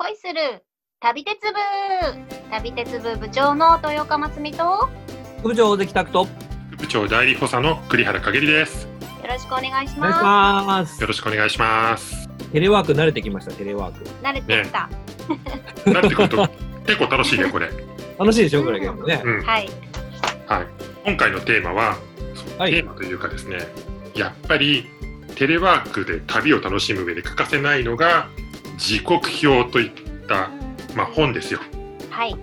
恋する旅鉄部旅鉄部部長の豊岡真澄と部長大関拓人。副部長代理補佐の栗原かげりです。ろしくお願いしお願いしまますよ。ろしくお願いします。テレワーク慣れてきました、テレワーク。す慣れてきた、なってくると 結構楽しいねこれ。楽しいでしょ、これけどね。うん。はいはい。今回のテーマは、テーマというかですね、やっぱりテレワークで旅を楽しむ上で欠かせないのが時刻表といったまあ本ですよ。はい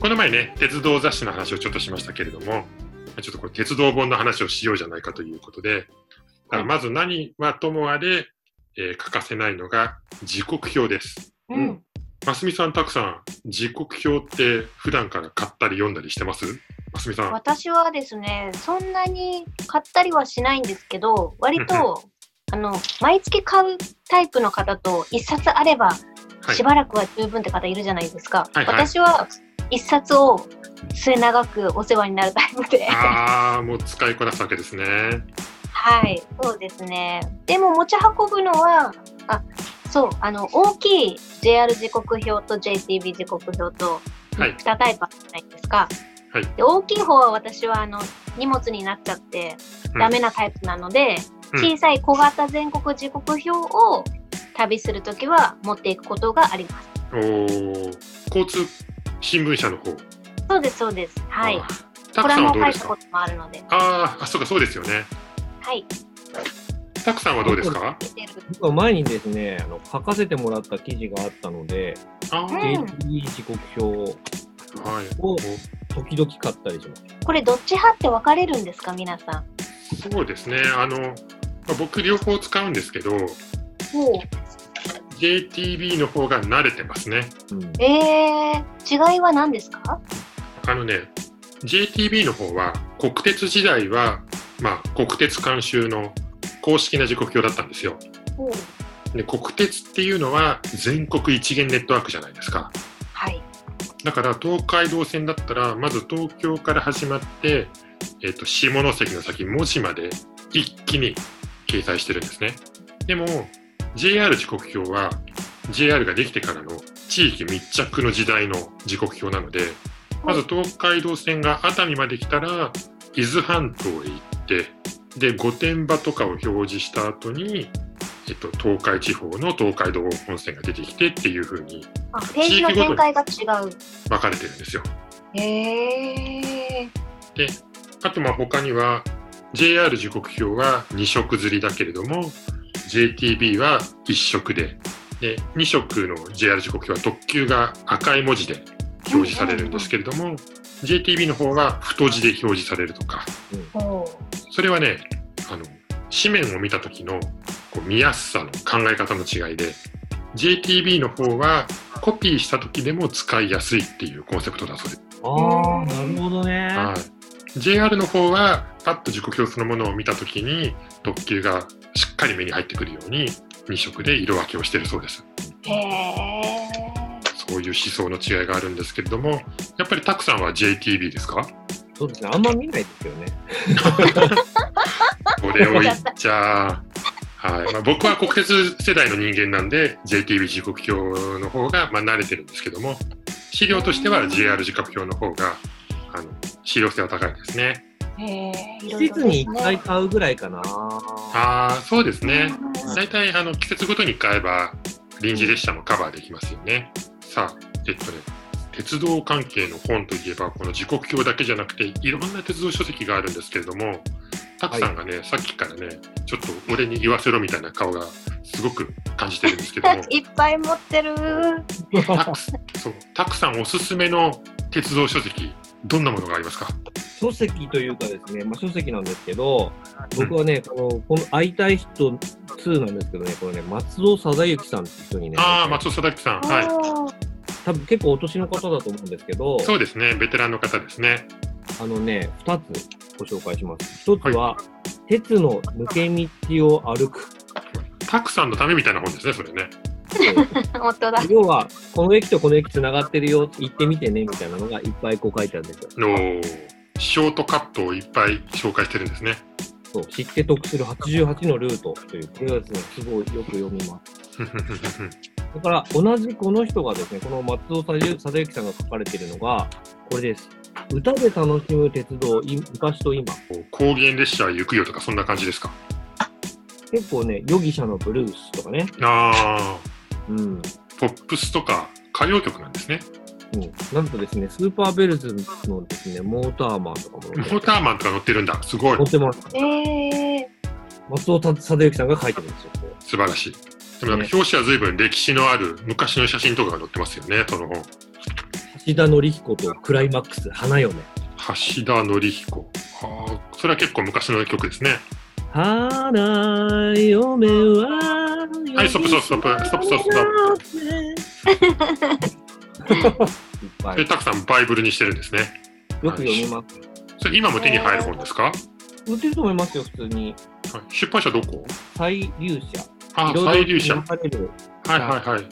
この前ね、鉄道雑誌の話をちょっとしましたけれども、ちょっとこれ鉄道本の話をしようじゃないかということで、だからまず何はともあれ、えー欠かせないのが時刻表です。うんますみさん、たくさん、時刻表って普段から買ったり読んだりしてます？ますみさん。私はですねそんなに買ったりはしないんですけど割とあの毎月買うタイプの方と一冊あればはい。しばらくは十分って方いるじゃないですか、はいはい。私は一冊を末永くお世話になるタイプで。ああ、もう使いこなすわけですね。はい、そうですね。でも持ち運ぶのは、あ、そう、あの、大きい JR 時刻表と JTB 時刻表とはい。2タイプあるじゃないですか。はい。で大きい方は私はあの荷物になっちゃってうん。ダメなタイプなので、うん小さい小型全国時刻表を旅するときは持っていくことがあります。おー交通新聞社の方。そうです、そうです。はい。たコくさんはどうですか？ともあるので。あーあ、そうか、そうですよね。はい。たくさんはどうですか？前にですね、あの書かせてもらった記事があったので、JTB 時刻表はい。を時々買ったりします。これどっち派って分かれるんですか、皆さん。そうですね。あの、まあ僕両方使うんですけど、JTB の方が慣れてますね。うんえー、違いは何ですか？あのね、JTB の方は国鉄時代は、まあ、国鉄監修の公式な時刻表だったんですよ。で国鉄っていうのは全国一元ネットワークじゃないですか。はい。だから東海道線だったら、まず東京から始まって、えっと下関の先、文字まで一気に掲載してるんですね。でも、JR 時刻表は JR ができてからの地域密着の時代の時刻表なので、まず東海道線が熱海まで来たら、伊豆半島へ行って、で、御殿場とかを表示した後に、えっと、東海地方の東海道本線が出てきてっていう風にあ、ページの展開が違う。分かれてるんですよ。へえ。あとまあ他には JR 時刻表は2色刷りだけれども JTB は1色でで2色の JR 時刻表は特急が赤い文字で表示されるんですけれども JTB の方は太字で表示されるとかほそれはねあの紙面を見た時のこう見やすさの考え方の違いで JTB の方はコピーした時でも使いやすいっていうコンセプトだそうです。ああ、なるほどね。はい、JR の方はパッと時刻表そのものを見たときに特急がしっかり目に入ってくるように2色で色分けをしているそうです。そういう思想の違いがあるんですけれどもやっぱりたくさんは JTB ですか？そうですね、あんま見ないですよね。これを言っちゃはいまあ、僕は国鉄世代の人間なんで JTB 時刻表の方がまあ慣れてるんですけども資料としては JR 時刻表の方があの資料性は高いですね。季節に1回買うぐらいかな。ああそうですねうん大体あの季節ごとに買えば臨時列車もカバーできますよね。さあ、えっとね、鉄道関係の本といえば、この時刻表だけじゃなくて、いろんな鉄道書籍があるんですけれども、たくさんがね、さっきからね、ちょっと俺に言わせろみたいな顔がすごく感じてるんですけども、いっぱい持ってる。たくそうたくさんおすすめの鉄道書籍、どんなものがありますか？書籍というかですね、まあ、書籍なんですけど、僕はね、この、この会いたい人2なんですけどね、これね、松尾貞之さんっていう人にね、ああ、松尾貞樹さん、はい。多分結構お年の方だと思うんですけど、そうですね、ベテランの方ですね。あのね、2つご紹介します。1つは、鉄の抜け道を歩く。たくさんのためみたいな本ですね、それね。本当だ。要は、この駅とこの駅つながってるよ、行ってみてね、みたいなのがいっぱいこう書いてあるんですよ。のショートカットをいっぱい紹介してるんですね。そう、知って得する88のルートという、これはですね、すごいよく読みます。だから同じこの人がですね、この松尾貞之さんが書かれているのが、これです。歌で楽しむ鉄道、い昔と今。こう高原列車行くよとか、そんな感じですか？結構ね、ヨギシャのブルースとかね。あうん。あ、ポップスとか歌謡曲なんですね。うん、なんとですね、スーパーベルズのですね、モーターマンとかもモーターマンとか乗ってるんだ。すごい載。ってます。えー、松尾貞之さんが書いてるんですよ。素晴らしい。でもなんか表紙は随分歴史のある昔の写真とかが載ってますよね、その本。橋田紀彦とクライマックス、花嫁。橋田紀彦。ああ、それは結構昔の曲ですね。花嫁は。はいストップストップストップストップストップいっぱで、い。たくさんバイブルにしてるんですね。よく読みます。それ今も手に入る本ですか、は売ってると思いますよ、普通に。い、出版社どこ？最流社。あ、最流社。はいはいはい。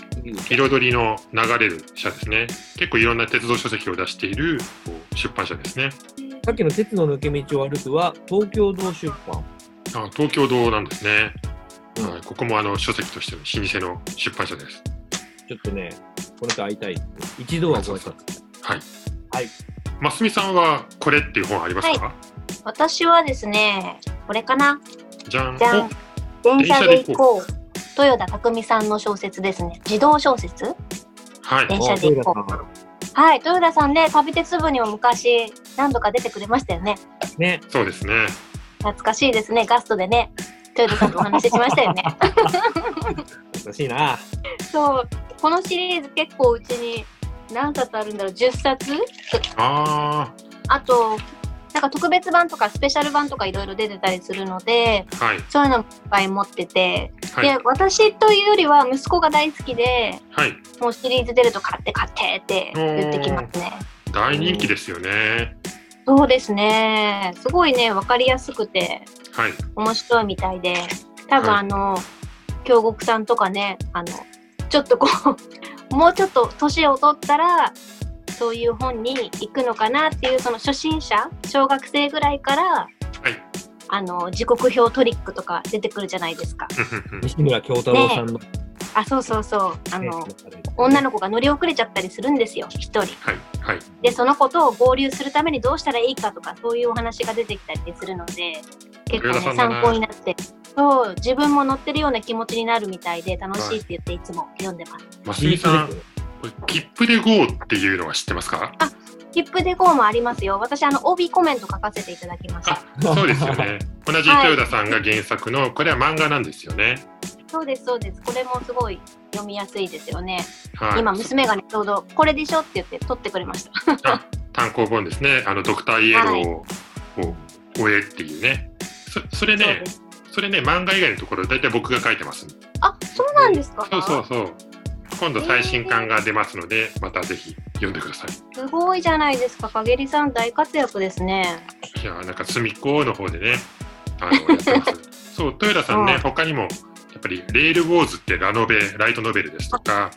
彩りの流れる社ですね。結構いろんな鉄道書籍を出している出版社ですね。さっきの鉄の抜け道を歩くは、東京道出版。あ東京堂なんですね。うんはい、ここもあの書籍としての老舗の出版社です。ちょっとね、この人会いたい。一度はご挨拶。はい。はい。ますみさんはこれっていう本ありますか、私はですね、これかなじゃん。じゃんお電車で行こう。豊田匠さんの小説ですね。児童小説？はい。電車で行こう。はい、豊田さんね、旅鉄部にも昔何度か出てくれましたよね。う。ね、そうですね。懐かしいですね、ガストでね。豊田さんとお話ししましたよね。難しいな。そう、このシリーズ結構うちに何冊あるんだろう、10冊？ああと、なんか特別版とかスペシャル版とかいろいろ出てたりするので、あ、はい。そういうのもいっぱい持ってて、はい。で、私というよりは息子が大好きで、はい。もうシリーズ出ると買って買ってって言ってきますね。大人気ですよね。そうですね。すごいね、わかりやすくてはい。面白いみたいで、多分はいあの、京極さんとかね、あの、ちょっとこう、もうちょっと年を取ったら、そういう本に行くのかなっていう、その初心者、小学生ぐらいから、はい。あの、時刻表トリックとか出てくるじゃないですか。西村京太郎さんの、あ、そうそうそう。あねの、女の子が乗り遅れちゃったりするんですよ、一人。はい。はい。で、その子と合流するためにどうしたらいいかとか、そういうお話が出てきたりするので、結構ね、参考になって、そう、自分も乗ってるような気持ちになるみたいで、楽しいって言っていつも読んでます。ますみさん、これ切符で GO っていうのは知ってますか？切符で GO もありますよ。私、あの、帯コメント書かせていただきましたあ。、そうですよね。同じ豊田さんが原作の、これは漫画なんですよね。そうです、そうです。これもすごい読みやすいですよね。はい。今、娘がね、ちょうど、これでしょって言って取ってくれました。あ単行本ですね。あの、ドクターイエローを終えっていうね。そそれね。それね、漫画以外のところ、大体僕が書いてます。あ、そうなんですか？そうそうそう。今度最新刊が出ますので、またぜひ読んでください。すごいじゃないですか。かげりさん大活躍ですね。いやーなんか隅っこの方でね、あの、やってます。そう、豊田さんね、うん他にも、やっぱり、レールウォーズってラノベ、ライトノベルですとか、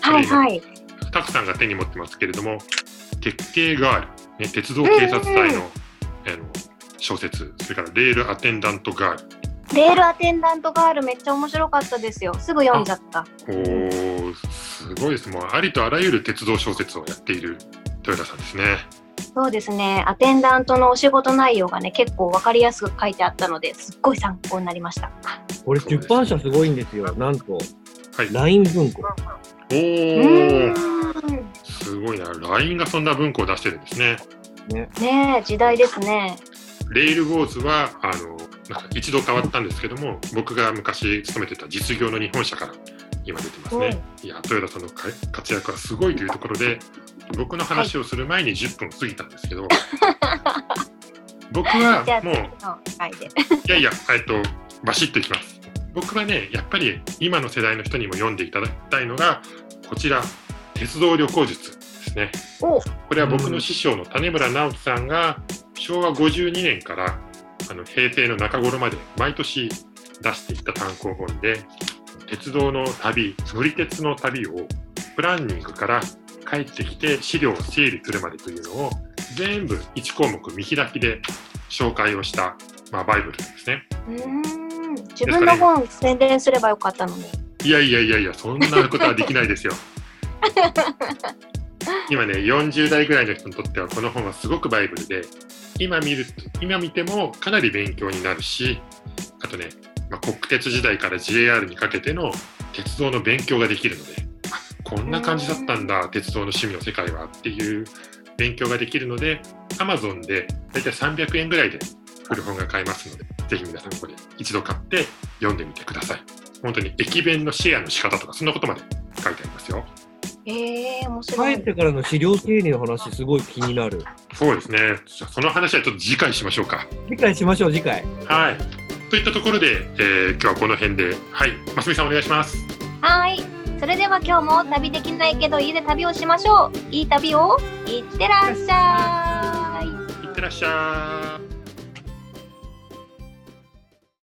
はいはい。たくさんが手に持ってますけれども、鉄警ガール、ね、鉄道警察隊の,、うんうんあの小説、それからレールアテンダントガール。レールアテンダントガールめっちゃ面白かったですよ。すぐ読んじゃった。おー、すごいです。もう、ありとあらゆる鉄道小説をやっている豊田さんですね。そうですね。アテンダントのお仕事内容がね、結構わかりやすく書いてあったので、すっごい参考になりました。これ出版社すごいんですよ。なんと、はい。LINE 文庫。おうー、ーん。すごいな。LINE がそんな文庫を出してるんですね。ねえ、時代ですね。レールウォーズは、あの、なんか一度変わったんですけども、僕が昔勤めてた実業の日本社から今出てますね。いや、豊田さんのか活躍はすごいというところで、僕の話をする前に10分過ぎたんですけど、僕はじゃあ、もう。いやいや、えっと、バシッといきます。僕はね、やっぱり今の世代の人にも読んでいただきたいのが、こちら、鉄道旅行術ですね。おこれは僕の師匠の種村直樹さんが、昭和52年からあの平成の中頃まで毎年出していった単行本で、鉄道の旅、乗り鉄の旅をプランニングから帰ってきて資料を整理するまでというのを全部1項目見開きで紹介をした、まあ、バイブルなんですね。うーん。自分の本宣伝すればよかったのに。いやいやいやいや、そんなことはできないですよ。今ね、40代ぐらいの人にとっては、この本はすごくバイブルで、今見る今見てもかなり勉強になるし、あとね、まあ、国鉄時代から JR にかけての鉄道の勉強ができるので、こんな感じだったんだ、鉄道の趣味の世界はっていう勉強ができるので、Amazon でだいたい300円ぐらいで古本が買えますので、ぜひ皆さんここで一度買って読んでみてください。本当に駅弁のシェアの仕方とか、そんなことまで書いてありますよ。えー、面白い。帰ってからの資料整理の話、すごい気になる。そうですね。じゃあその話はちょっと次回しましょうか。次回しましょう、次回。はい。といったところで、えー今日はこの辺で、はい。ますみさんお願いします。はい。それでは今日も旅できないけど家で旅をしましょう。いい旅をいってらっしゃい。いってらっしゃい。